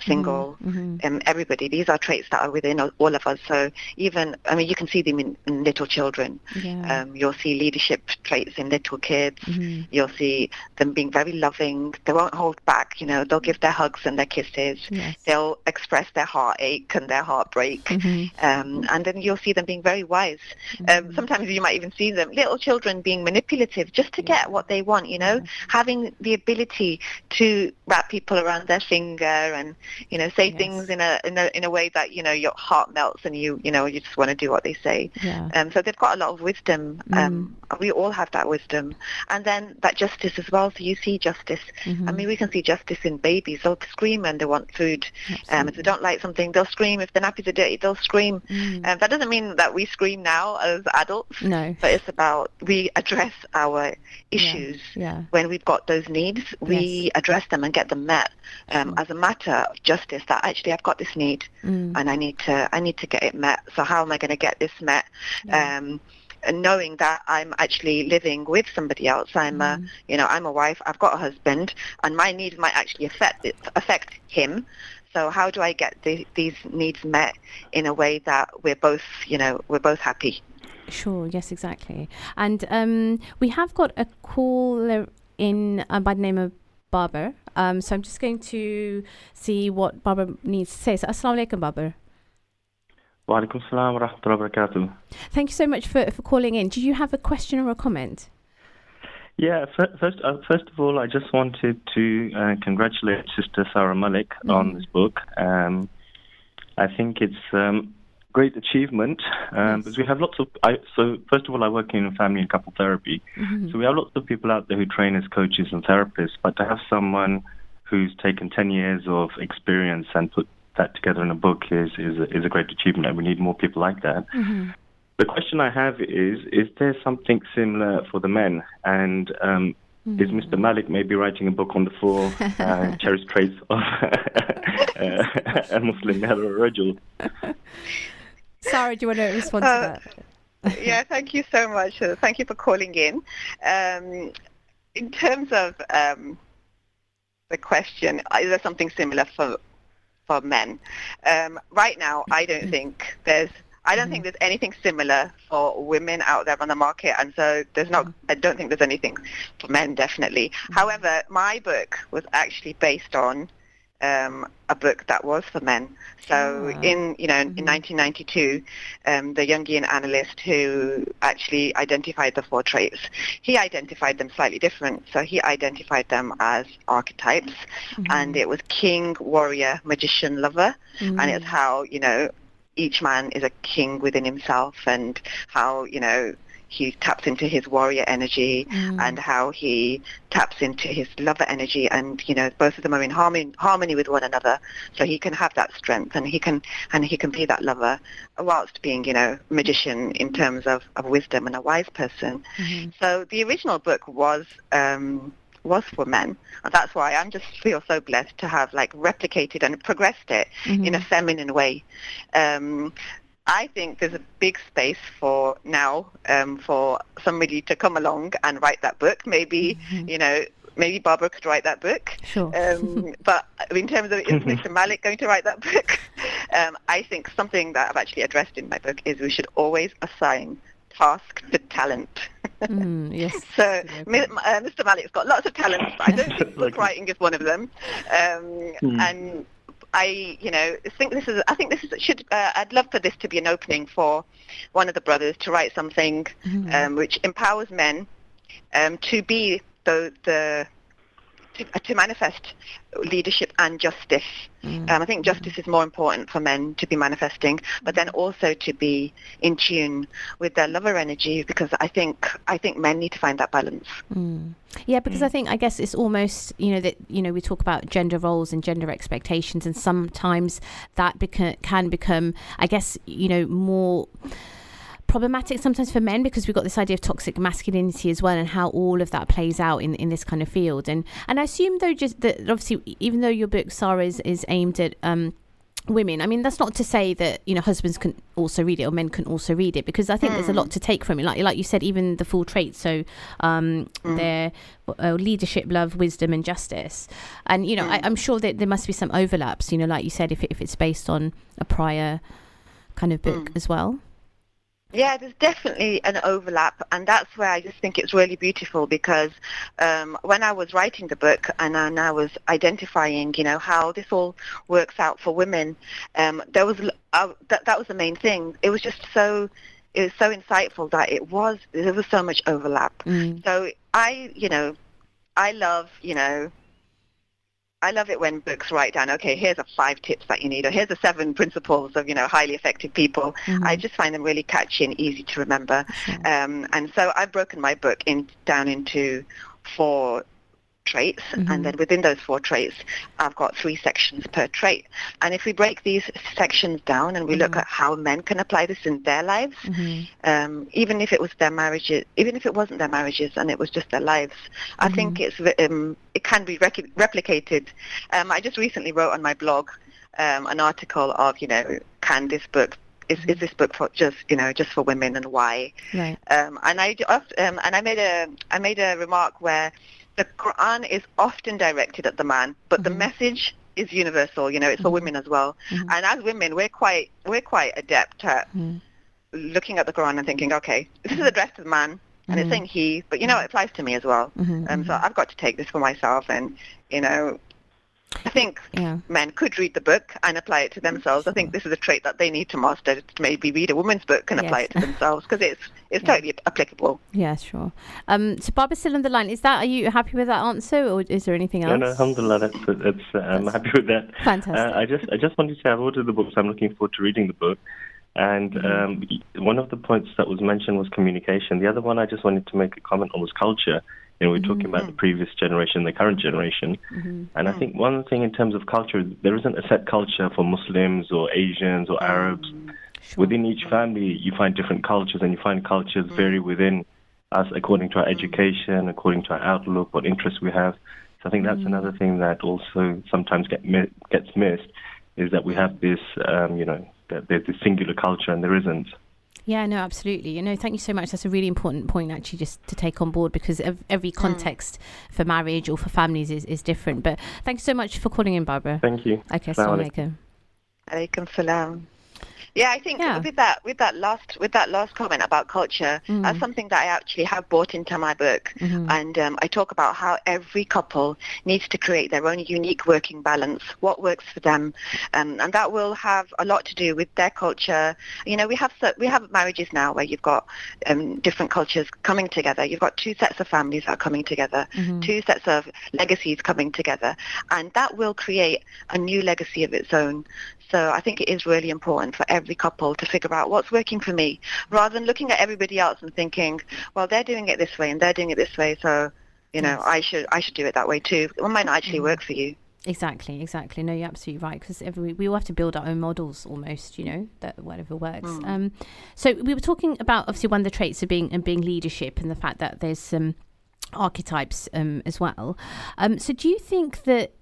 single, mm-hmm. um, everybody. These are traits that are within all of us. So even, I mean, you can see them in, in little children. Yeah. Um, you'll see leadership traits in little kids. Mm-hmm. You'll see them being very loving. They won't hold back. You know, they'll give their hugs and their kisses. Yes. They'll express their heartache and their heartbreak. Mm-hmm. Um, and then you'll see them being very wise. Um, mm-hmm. sometimes you might even see them, little children being manipulative just to yeah. get what they want. You know, having the ability to wrap people around their finger and you know, say yes. things in a, in a in a way that you know your heart melts and you you know you just want to do what they say. Yeah. Um, so they've got a lot of wisdom. Mm. Um, we all have that wisdom, and then that justice as well. So you see justice. Mm-hmm. I mean, we can see justice in babies. They'll scream when they want food. Um, if they don't like something, they'll scream. If the nappies are dirty, they'll scream. Mm. Um, that doesn't mean that we scream now as adults. No. But it's about we address our issues yeah. Yeah. when we've got those needs. We yes. address them and get them met um, as a matter of justice. That actually I've got this need mm. and I need to I need to get it met. So how am I going to get this met? Yeah. Um, and knowing that I'm actually living with somebody else. I'm mm. a, you know, I'm a wife. I've got a husband, and my needs might actually affect affect him. So how do I get the, these needs met in a way that we're both, you know, we're both happy? Sure. Yes, exactly. And um, we have got a caller in uh, by the name of Babar. Um, so I'm just going to see what Babar needs to say. So, Assalamu alaikum, Babar. Wa alaikum salam wa rahmatullahi Thank you so much for, for calling in. Do you have a question or a comment? Yeah, first, uh, first of all, I just wanted to uh, congratulate Sister Sara Malik mm-hmm. on this book. Um, I think it's um, great achievement um, yes. because we have lots of. I, so first of all, I work in family and couple therapy, mm-hmm. so we have lots of people out there who train as coaches and therapists. But to have someone who's taken ten years of experience and put that together in a book is is a, is a great achievement, and we need more people like that. Mm-hmm. The question I have is: Is there something similar for the men? And um, mm-hmm. is Mr. Malik maybe writing a book on the four uh, [LAUGHS] cherished traits of [LAUGHS] [LAUGHS] a Muslim heterorajul? Sara, do you want to respond uh, to that? [LAUGHS] yeah, thank you so much. Thank you for calling in. Um, in terms of um, the question, is there something similar for for men. Um, right now, I don't think there's I don't mm-hmm. think there's anything similar for women out there on the market, and so there's not. Mm-hmm. I don't think there's anything for men, definitely. Mm-hmm. However, my book was actually based on um, a book that was for men. So oh. in you know mm-hmm. in 1992, um, the Jungian analyst who actually identified the four traits, he identified them slightly different. So he identified them as archetypes, mm-hmm. and it was king, warrior, magician, lover, mm-hmm. and it's how you know each man is a king within himself, and how you know he taps into his warrior energy mm. and how he taps into his lover energy and you know both of them are in harmony harmony with one another so he can have that strength and he can and he can be that lover whilst being you know magician in terms of, of wisdom and a wise person mm-hmm. so the original book was um was for men. And that's why I'm just feel so blessed to have like replicated and progressed it mm-hmm. in a feminine way. Um, I think there's a big space for now um, for somebody to come along and write that book. Maybe mm-hmm. you know, maybe Babar could write that book. Sure. Um, [LAUGHS] but in terms of is Mr. Malik going to write that book? [LAUGHS] Um, I think something that I've actually addressed in my book is we should always assign task to talent. [LAUGHS] Mm, yes. so uh, Mr. Malik's got lots of talents, but I don't think book writing is one of them. Um, mm. And I, you know, think this is. I think this is, should. Uh, I'd love for this to be an opening for one of the brothers to write something mm-hmm. um, which empowers men um, to be the the to, uh, to manifest leadership and justice. Mm. Um, I think justice is more important for men to be manifesting, but then also to be in tune with their lover energy because I think I think men need to find that balance. Mm. Yeah, because mm. I think I guess it's almost you know that you know we talk about gender roles and gender expectations, and sometimes that beca- can become I guess you know more problematic sometimes for men because we've got this idea of toxic masculinity as well and how all of that plays out in, in this kind of field and and I assume though just that obviously even though your book Sara is, is aimed at um women. I mean, that's not to say that you know husbands can also read it or men can also read it because I think mm. there's a lot mm. to take from it. Like like you said, even the full traits. So um, mm. their uh, leadership, love, wisdom, and justice. And you know, mm. I, am sure that there must be some overlaps. You know, like you said, if if it's based on a prior kind of book mm. as well. Yeah, there's definitely an overlap, and that's where I just think it's really beautiful because um, when I was writing the book and, and I was identifying, you know, how this all works out for women, um, there was uh, that that was the main thing. It was just so it was so insightful that it was there was so much overlap. Mm. So I, you know, I love, you know, I love it when books write down, okay, here's a five tips that you need, or here's the seven principles of, you know, highly effective people. Mm-hmm. I just find them really catchy and easy to remember. Um, and so I've broken my book in, down into four traits mm-hmm. and then within those four traits I've got three sections per trait and if we break these sections down and we mm-hmm. look at how men can apply this in their lives mm-hmm. um, even if it was their marriages even if it wasn't their marriages and it was just their lives I think mm-hmm. it's um, it can be rec- replicated um, I just recently wrote on my blog um, an article of you know can this book is, is this book for just you know just for women and why right. um, and I um, and I made a I made a remark where the Quran is often directed at the man, but mm-hmm. the message is universal. You know, it's mm-hmm. for women as well. Mm-hmm. And as women, we're quite we're quite adept at mm-hmm. looking at the Quran and thinking, okay, this is addressed to the man, and it's mm-hmm. saying he, but you know, it applies to me as well. Um, so I've got to take this for myself, and you know, I think yeah. men could read the book and apply it to themselves. I think this is a trait that they need to master to maybe read a woman's book and yes. apply it to [LAUGHS] themselves because it's it's yeah. totally applicable. Yeah, sure. Um, so Babar's still on the line. Is that are you happy with that answer or is there anything else? No, no, alhamdulillah, that's, that's, uh, I'm happy with that. Fantastic. Uh, I just I just wanted to say I've ordered the books. I'm looking forward to reading the book. And mm-hmm. um, one of the points that was mentioned was communication. The other one I just wanted to make a comment on was culture. You know, we're talking about the previous generation, the current generation. Mm-hmm. And I mm. think one thing in terms of culture, there isn't a set culture for Muslims or Asians or Arabs. Mm, sure. Within each family, you find different cultures, and you find cultures mm. vary within us according to our mm. education, according to our outlook, what interests we have. So I think that's mm. another thing that also sometimes get mi- gets missed, is that we have this, um, you know, that there's this singular culture and there isn't. Yeah, no, absolutely. You know, thank you so much. That's a really important point, actually, just to take on board because every mm. context mm. for marriage or for families is, is different. But thanks so much for calling in, Babar. Thank you. Okay, assalamu alaikum. Alaikum salam. Yeah, I think yeah. with that with that last with that last comment about culture, mm. that's something that I actually have brought into my book, mm-hmm. and um, I talk about how every couple needs to create their own unique working balance, what works for them, um, and that will have a lot to do with their culture. You know, we have we have marriages now where you've got um, different cultures coming together. You've got two sets of families that are coming together, mm-hmm. two sets of legacies coming together, and that will create a new legacy of its own. So I think it is really important for every couple to figure out what's working for me, rather than looking at everybody else and thinking, well, they're doing it this way and they're doing it this way, so you know, yes. I should I should do it that way too. It might not actually mm. work for you. Exactly, exactly. No, you're absolutely right because every we all have to build our own models almost, you know, that whatever works. Mm. Um, so we were talking about obviously one of the traits of being and being leadership and the fact that there's some archetypes um, as well. Um, so do you think that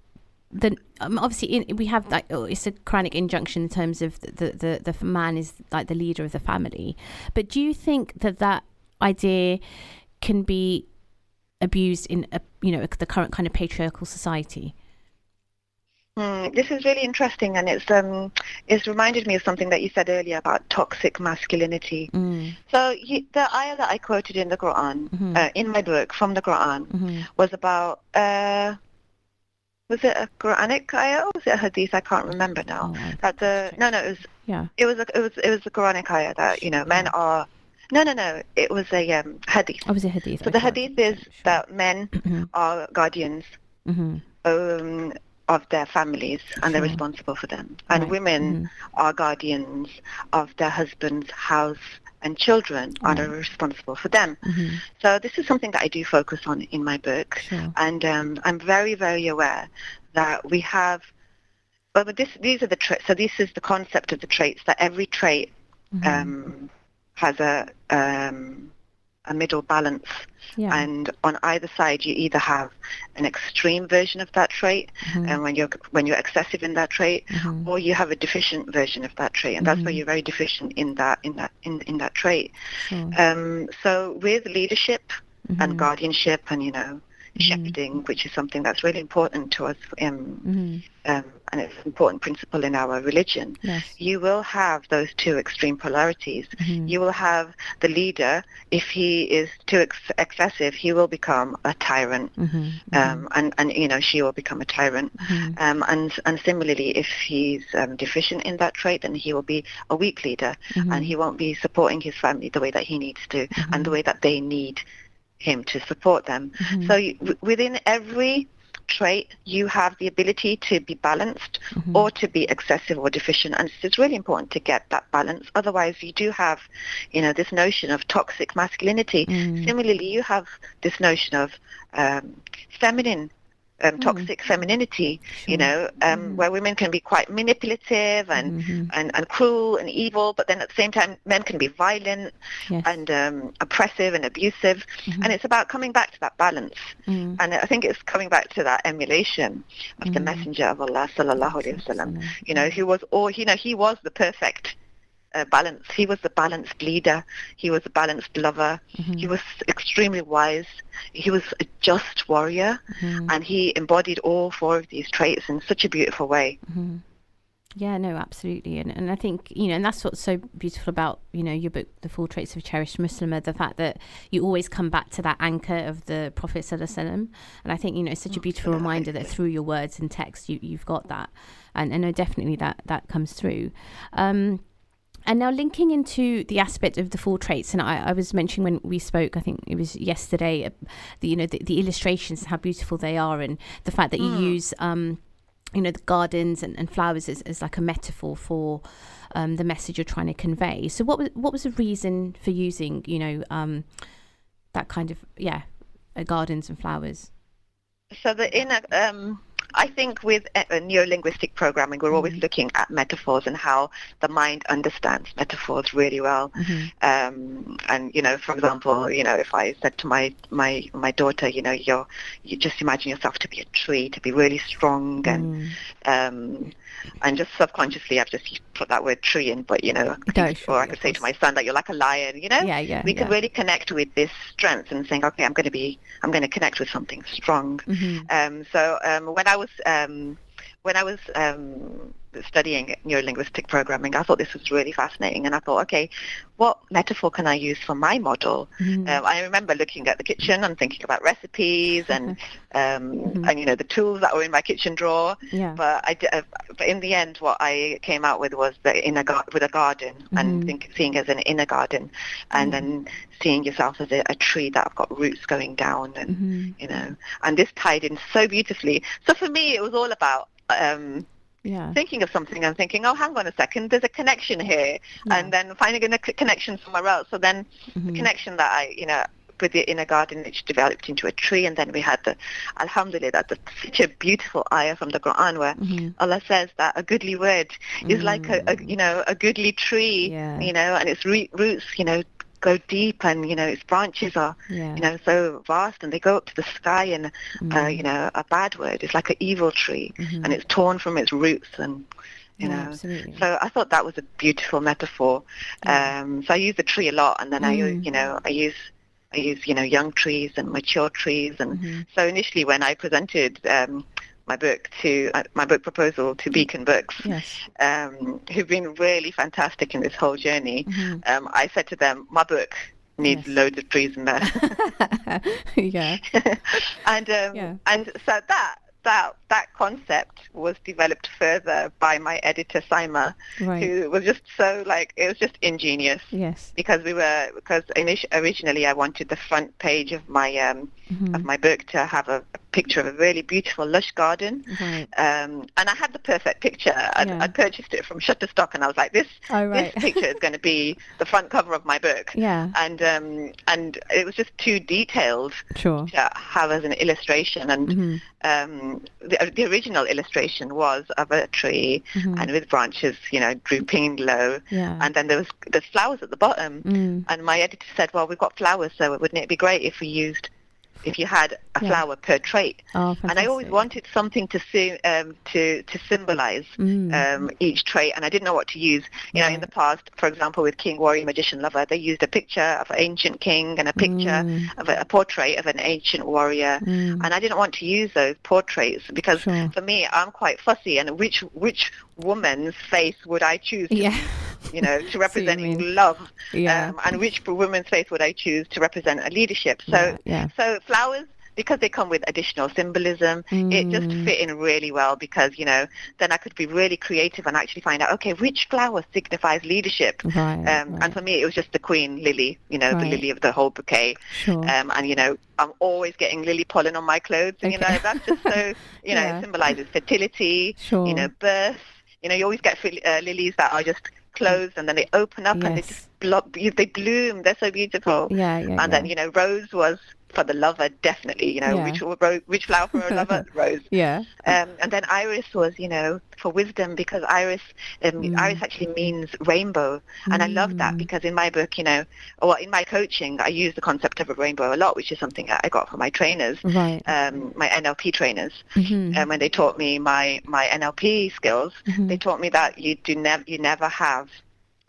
the um, obviously in, we have like oh, it's a Quranic injunction in terms of the, the the man is like the leader of the family, but do you think that that idea can be abused in a, you know the current kind of patriarchal society? Mm, this is really interesting, and it's um, it's reminded me of something that you said earlier about toxic masculinity. Mm. So you, the ayah that I quoted in the Quran, mm-hmm. uh, in my book from the Quran, mm-hmm. was about uh, was it a Quranic ayah or was it a hadith? I can't remember now. Oh, that the no no it was yeah it was a, it was it was a Quranic ayah that you know men are no no no it was a um, hadith. Oh, it was a hadith. So the hadith is sure. that men [CLEARS THROAT] mm-hmm. are guardians mm-hmm. um, of their families and sure. they're responsible for them, and right. women mm-hmm. are guardians of their husband's house and children are responsible for them. Mm-hmm. So this is something that I do focus on in my book, sure. and um, I'm very, very aware that we have. Well, but this, these are the traits. So this is the concept of the traits that every trait mm-hmm. um, has a um, a middle balance. Yeah. And on either side, you either have an extreme version of that trait, Mm-hmm. and when you're when you're excessive in that trait, or you have a deficient version of that trait, and that's Mm-hmm. where you're very deficient in that in that in, in that trait. Sure. Um, so with leadership Mm-hmm. and guardianship, and you know, shepherding, which is something that's really important to us, um, Mm-hmm. um, and it's an important principle in our religion. Yes. You will have those two extreme polarities. Mm-hmm. You will have the leader, if he is too ex- excessive, he will become a tyrant, Mm-hmm. um, and and you know she will become a tyrant. Um, and and similarly, if he's um, deficient in that trait, then he will be a weak leader, and he won't be supporting his family the way that he needs to, and the way that they need him to support them. So you, w- within every trait, you have the ability to be balanced or to be excessive or deficient. And it's really important to get that balance. Otherwise, you do have, you know, this notion of toxic masculinity. Similarly, you have this notion of um, feminine. Um, toxic femininity, you know, um, where women can be quite manipulative and, and, and cruel and evil, but then at the same time, men can be violent Yes. and um, oppressive and abusive. And it's about coming back to that balance. And I think it's coming back to that emulation of the Messenger of Allah, sallallahu alaihi wasallam. You know, who was, or you know, he was the perfect uh, balance. He was the balanced leader. He was a balanced lover. He was extremely wise. He was a just warrior, and he embodied all four of these traits in such a beautiful way. Yeah, no, absolutely, and and I think you know, and that's what's so beautiful about you know your book, The Four Traits of a Cherished Muslimah, the fact that you always come back to that anchor of the Prophet Sallallahu Alaihi Wasallam, and I think you know it's such a beautiful reminder that through your words and text, you you've got that, and I know definitely that that comes through. Um, and now linking into the aspect of the four traits, and I, I was mentioning when we spoke, I think it was yesterday, uh, the you know the, the illustrations, how beautiful they are, and the fact that you use. Um, you know the gardens and, and flowers as, as like a metaphor for um, the message you're trying to convey so what was what was the reason for using you know um, that kind of yeah uh, gardens and flowers So the inner, um, I think with uh, neurolinguistic programming, we're always looking at metaphors and how the mind understands metaphors really well. Um, and you know, for example, you know, if I said to my my my daughter, you know, you're you just imagine yourself to be a tree, to be really strong and um, and just subconsciously, I've just put that word tree in, but you know, I No, or I could say to my son that you're like a lion, you know. Yeah, yeah, We can yeah. really connect with this strength and saying, okay, I'm going to be, I'm going to connect with something strong. Mm-hmm. Um, so um, when I was um, when I was um, studying neurolinguistic programming, I thought this was really fascinating, and I thought, okay, what metaphor can I use for my model? Mm-hmm. Um, I remember looking at the kitchen and thinking about recipes and [LAUGHS] um, Mm-hmm. and you know the tools that were in my kitchen drawer. Yeah. But I, uh, but in the end, what I came out with was the inner gar- with a garden Mm-hmm. and think, seeing as an inner garden, and then seeing yourself as a, a tree that I've got roots going down, and Mm-hmm. you know, and this tied in so beautifully. So for me, it was all about. Um, yeah. thinking of something and thinking, oh, hang on a second, there's a connection here, and then finding a c- connection somewhere else. So then the mm-hmm. connection that I, you know, with the inner garden, which developed into a tree, and then we had the, Alhamdulillah, that's such a beautiful ayah from the Quran where mm-hmm. Allah says that a goodly word is like a, a, mm. you know, a goodly tree, Yeah. you know, and its re- roots, you know, go deep and you know its branches are Yeah. you know so vast and they go up to the sky and uh, you know a bad word is like an evil tree and it's torn from its roots and you Yeah, know absolutely. so I thought that was a beautiful metaphor um, so I use the tree a lot and then I use Mm. you know I use I use you know young trees and mature trees and Mm-hmm. so initially when I presented um, my book to uh, my book proposal to Beacon Books yes um, who've been really fantastic in this whole journey. Um, I said to them, my book needs Mm-hmm. Yes. loads of trees in there, yeah and um, Yeah. and so that that that concept was developed further by my editor Sima, Right. who was just so like it was just ingenious yes because we were because initi- originally I wanted the front page of my um, Mm-hmm. of my book to have a, picture of a really beautiful lush garden, Right. um, and I had the perfect picture. I'd, Yeah. I'd purchased it from Shutterstock, and I was like, this Oh, right. this picture is going to be [LAUGHS] the front cover of my book. Yeah. And um, and it was just too detailed Sure. to have as an illustration. And Mhm. um, the, the original illustration was of a tree Mhm. and with branches, you know, drooping low. Yeah. And then there was there's flowers at the bottom. Mm. And my editor said, well, we've got flowers, so wouldn't it be great if we used, if you had a Yeah. flower per trait? Oh, And I always wanted something to um, to to symbolize Mm. um, each trait, and I didn't know what to use. You know, in the past, for example, with King, Warrior, Magician, Lover, they used a picture of an ancient king and a picture Mm. of a, a portrait of an ancient warrior, Mm. and I didn't want to use those portraits because Sure. for me, I'm quite fussy, and which which woman's face would I choose? To, Yeah. You know, to [LAUGHS] representing love, Yeah. um, and which woman's face would I choose to represent a leadership? So, Yeah, yeah. so flowers. Because they come with additional symbolism, it just Mm. fit in really well because, you know, then I could be really creative and actually find out, okay, which flower signifies leadership? Right. Um, right. And for me, it was just the queen lily, you know, the lily of the whole bouquet. Sure. Um, and, you know, I'm always getting lily pollen on my clothes. And, you know, that's just so, [LAUGHS] you know, Yeah. it symbolizes fertility, Sure. you know, birth. You know, you always get uh, lilies that are just closed and then they open up and they just blo- they bloom. They're so beautiful. yeah, yeah. and yeah. then, you know, rose was for the lover, definitely. You know, Yeah. which, ro- which flower for a [LAUGHS] lover? Rose. yeah. Um, and then iris was, you know, for wisdom because iris, um, Mm. iris actually means rainbow, and I love that Mm. because in my book, you know, or in my coaching, I use the concept of a rainbow a lot, which is something I got from my trainers, Right. um, my NLP trainers. Mhm. And when they taught me my my NLP skills, Mhm. they taught me that you do never you never have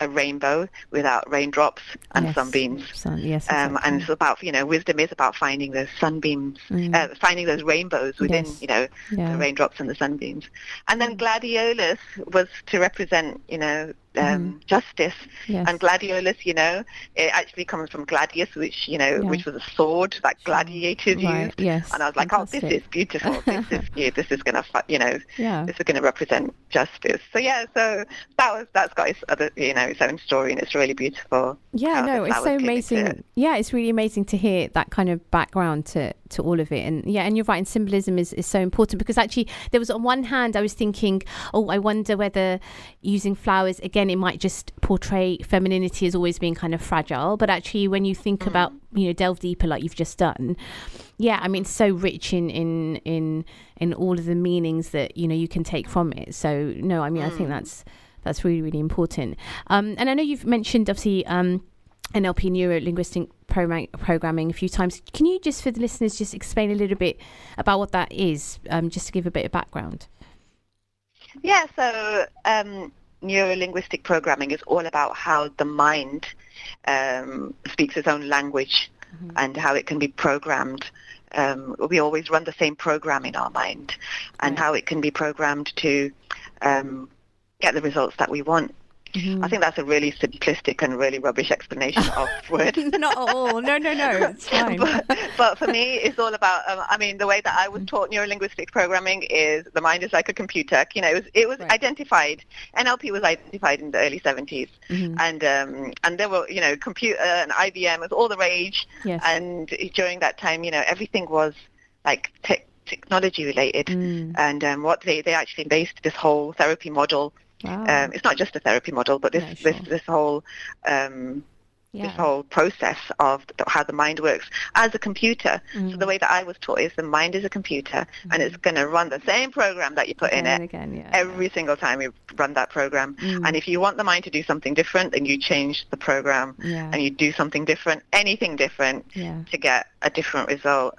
a rainbow without raindrops and Yes. sunbeams. Sun, yes. Um, and it's about you know wisdom is about finding those sunbeams, Mm. uh, finding those rainbows within Yes. you know yeah. the raindrops and the sunbeams. And then Mm. gladiolus was to represent, you know, um, justice. yes. And gladiolus, you know, it actually comes from gladius, which, you know, Yeah. which was a sword that gladiators right. used. Yes. And I was like, oh, this is beautiful. this is, [LAUGHS] yeah, this is going to, you know, Yeah. this is going to represent justice. So yeah, so that was that's got its other, you know, its own story, and it's really beautiful. Yeah, how no, it's so amazing. it. Yeah, it's really amazing to hear that kind of background to to all of it. And yeah, and you're right, and symbolism is, is so important because actually there was on one hand I was thinking, oh, I wonder whether using flowers again it might just portray femininity as always being kind of fragile. But actually when you think about, you know, delve deeper like you've just done, yeah, I mean it's so rich in in in in all of the meanings that, you know, you can take from it. So no, I mean I think that's that's really, really important. Um, and I know you've mentioned obviously um, NLP neuro linguistic program- programming a few times. Can you just for the listeners just explain a little bit about what that is, um, just to give a bit of background? Yeah, so um, neuro-linguistic programming is all about how the mind um, speaks its own language and how it can be programmed. Um, we always run the same program in our mind and Yeah. how it can be programmed to um, get the results that we want. I think that's a really simplistic and really rubbish explanation of [LAUGHS] words. [LAUGHS] Not at all. No, no, no. [LAUGHS] It's fine. but, but for me, it's all about. Um, I mean, the way that I was taught neurolinguistic programming is the mind is like a computer. You know, it was, it was Right. identified. NLP was identified in the early 70s, Mhm. and um, and there were you know computer and IBM was all the rage. Yes. And during that time, you know, everything was like tech technology related. Mm. And um, what they, they actually based this whole therapy model. Wow. Um, it's not just a therapy model, but this No, sure. this this whole um, yeah. this whole process of how the mind works as a computer. So Mm. the way that I was taught is the mind is a computer and it's going to run the same program that you put in it again, yeah. every single time you run that program. Mm. And if you want the mind to do something different, then you change the program yeah. and you do something different, anything different yeah. to get a different result.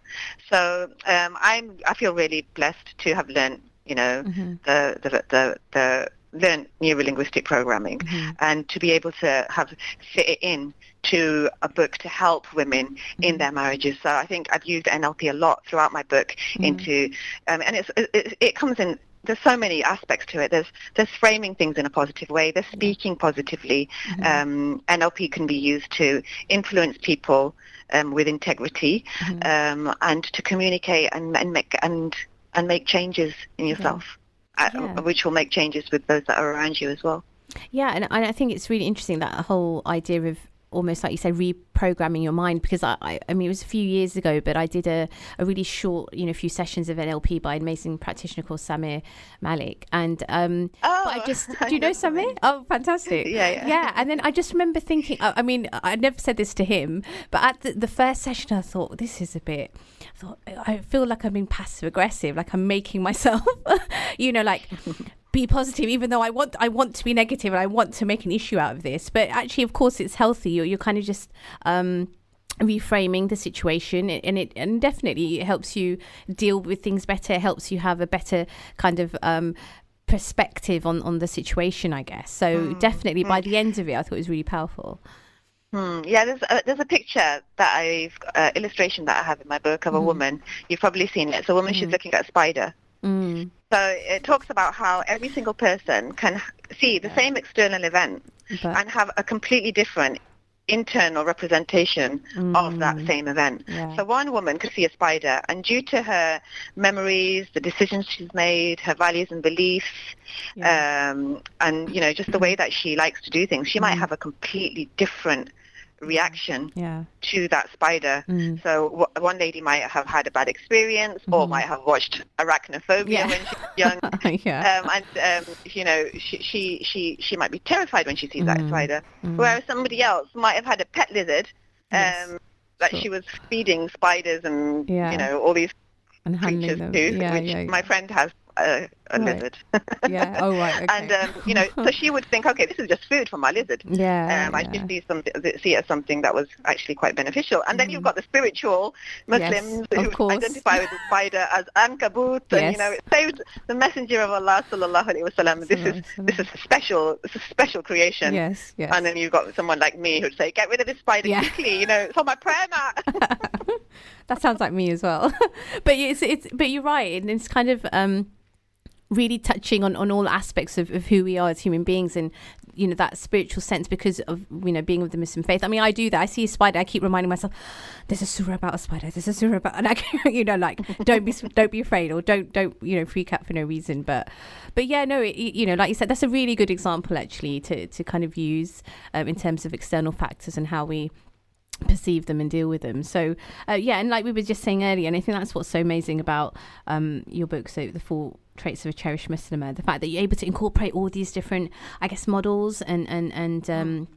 So um, I'm I feel really blessed to have learned, you know, Mhm. the the the, the learn neurolinguistic programming Mhm. and to be able to have fit it in to a book to help women Mm-hmm. in their marriages. So I think I've used NLP a lot throughout my book Mm. into, um, and it's, it, it comes in. There's so many aspects to it. There's there's framing things in a positive way. There's speaking positively. Mm-hmm. Um, NLP can be used to influence people um, with integrity Mm-hmm. um, and to communicate and, and make and and make changes in yourself, uh, Uh, yeah. which will make changes with those that are around you as well. Yeah, and, and I think it's really interesting that whole idea of almost like you say reprogramming your mind because I, I, I mean it was a few years ago but I did a, a really short you know few sessions of NLP by an amazing practitioner called Samir Malik. And um oh, but I just [LAUGHS] do you know Samir. Oh fantastic. Yeah, yeah. Yeah and then I just remember thinking I, I mean I never said this to him but at the, the first session I thought this is a bit I thought I feel like I'm being passive aggressive like I'm making myself [LAUGHS] you know like be positive even though I want I want to be negative and I want to make an issue out of this but actually of course it's healthy you're, you're kind of just um reframing the situation and it and definitely it helps you deal with things better it helps you have a better kind of um perspective on on the situation i guess so mm. definitely mm. by the end of it i thought it was really powerful Hmm. Yeah, there's a, there's a picture that I've uh, illustration that I have in my book of mm. a woman. You've probably seen it. It's a woman. Mm. She's looking at a spider, Mm. So it talks about how every single person can see the same external event but. and have a completely different internal representation mm. of that mm. same event. Yeah. So one woman could see a spider and due to her memories, the decisions she's made, her values and beliefs, yeah. um, and you know, just the way that she likes to do things, she mm. might have a completely different reaction yeah. to that spider. Mm. So w- one lady might have had a bad experience mm. or mm-hmm. might have watched Arachnophobia yeah. when she was young. [LAUGHS] yeah. um, and, um, you know, she, she, she, she might be terrified when she sees mm. that spider. Mm. Whereas somebody else might have had a pet lizard um, yes. that sure. she was feeding spiders and, you know, all these and creatures yeah, which yeah, yeah. my friend has a, a right. lizard. yeah. Oh right. [LAUGHS] Okay. and um, you know, so she would think, okay, this is just food for my lizard. [LAUGHS] Yeah. Um, I should see some see it as something that was actually quite beneficial. And then you've mm. got the spiritual Muslims yes, who identify with the spider [LAUGHS] as ankabut, and yes. you know, it saves the messenger of Allah sallallahu alaihi wasallam. This is this is a special this is a special creation. Yes. Yes. And then you've got someone like me who'd say, get rid of this spider yeah. quickly. You know, it's on my prayer mat. that sounds like me as well. but it's it's but you're right, and it's kind of um really touching on, on all aspects of, of who we are as human beings and you know that spiritual sense because of you know being of the Muslim faith. I mean, I do that. I see a spider. I keep reminding myself, "There's a surah about a spider. There's a surah about," [LAUGHS] and I, you know, like don't be [LAUGHS] don't be afraid or don't don't you know freak out for no reason. But but yeah, no, it, you know, like you said, that's a really good example actually to to kind of use um, in terms of external factors and how we perceive them and deal with them. So uh, yeah, and like we were just saying earlier, and I think that's what's so amazing about um, your book. So the four traits of a cherished Muslimah, the fact that you're able to incorporate all these different, I guess, models and and and um,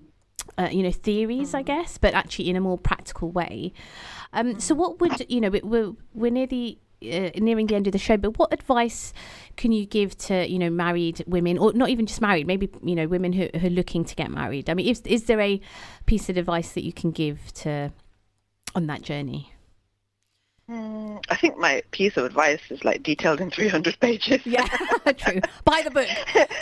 uh, you know theories, I guess, but actually in a more practical way. Um, so what would you know? We're we're near the uh, nearing the end of the show, but what advice can you give to you know married women, or not even just married, maybe you know women who, who are looking to get married? I mean, is is there a piece of advice that you can give to on that journey? Mm, I think my piece of advice is like detailed in 300 [LAUGHS] pages. Yeah, [LAUGHS] true. Buy the book.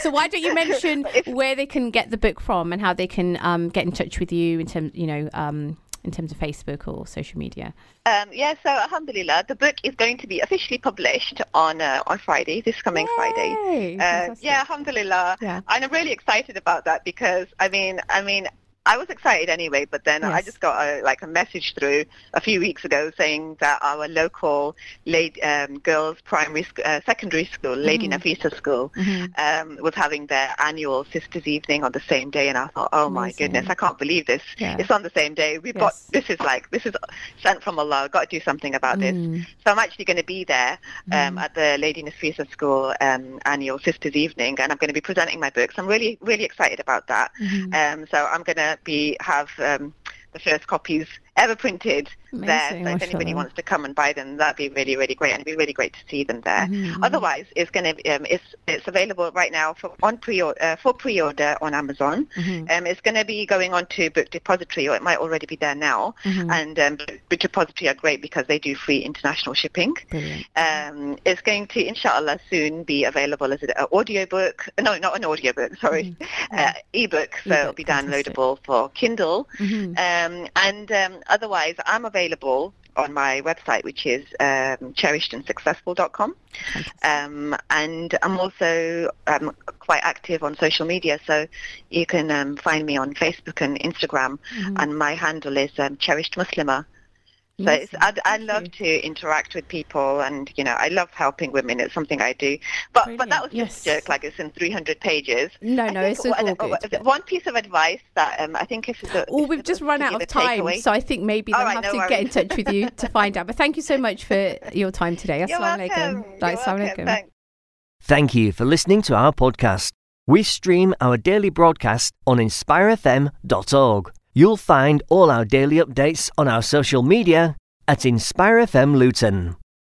So why don't you [LAUGHS] mention where they can get the book from and how they can um, get in touch with you in terms, you know, um, in terms of Facebook or social media? Um, yeah, so Alhamdulillah, the book is going to be officially published on uh, on Friday, this coming Yay! Friday. Uh, yeah, Alhamdulillah. Yeah. And I'm really excited about that because I mean, I mean, I was excited anyway, but then yes. I just got a, like a message through a few weeks ago saying that our local late, um, girls primary sc- uh, secondary school, Lady mm-hmm. Nafisa School, mm-hmm. um, was having their annual Sisters Evening on the same day, and I thought, oh Amazing. my goodness, I can't believe this. Yeah. It's on the same day. We've yes. got this is like this is sent from Allah. I've got to do something about mm. this. So I'm actually going to be there um, mm. at the Lady Nafisa School um, annual Sisters Evening, and I'm going to be presenting my books. I'm really really excited about that. Mm-hmm. Um, so I'm going to be have um, the first copies ever printed Amazing, there. So if anybody wants to come and buy them, that'd be really, really great, and it'd be really great to see them there. Mm-hmm. Otherwise, it's going to um, it's it's available right now for on pre uh, for pre-order on Amazon. Mm-hmm. Um, it's going to be going on to Book Depository, or it might already be there now. Mm-hmm. And um, Book Depository are great because they do free international shipping. Um, it's going to, inshallah, soon be available as an audiobook. No, not an audiobook. Sorry, mm-hmm. uh, ebook. So e-book, it'll be downloadable fantastic. for Kindle. Mm-hmm. Um, and um, otherwise, I'm available on my website, which is um, cherishedandsuccessful.com. Um, and I'm also um, quite active on social media, so you can um, find me on Facebook and Instagram, mm-hmm. and my handle is um, Cherished Muslimah. So it's, I, I love to interact with people, and you know, I love helping women. It's something I do. But Brilliant. but that was just yes. a joke. Like it's in 300 pages. No, no, it's all good. One piece of advice that um, I think if. Oh, we've just run out of time, so I think maybe they'll right, have no to worries. get in touch with you to find out. But thank you so much for your time today. [LAUGHS] You're welcome. You're Thank you for listening to our podcast. We stream our daily broadcast on inspirefm.org. You'll find all our daily updates on our social media at InspireFM Luton.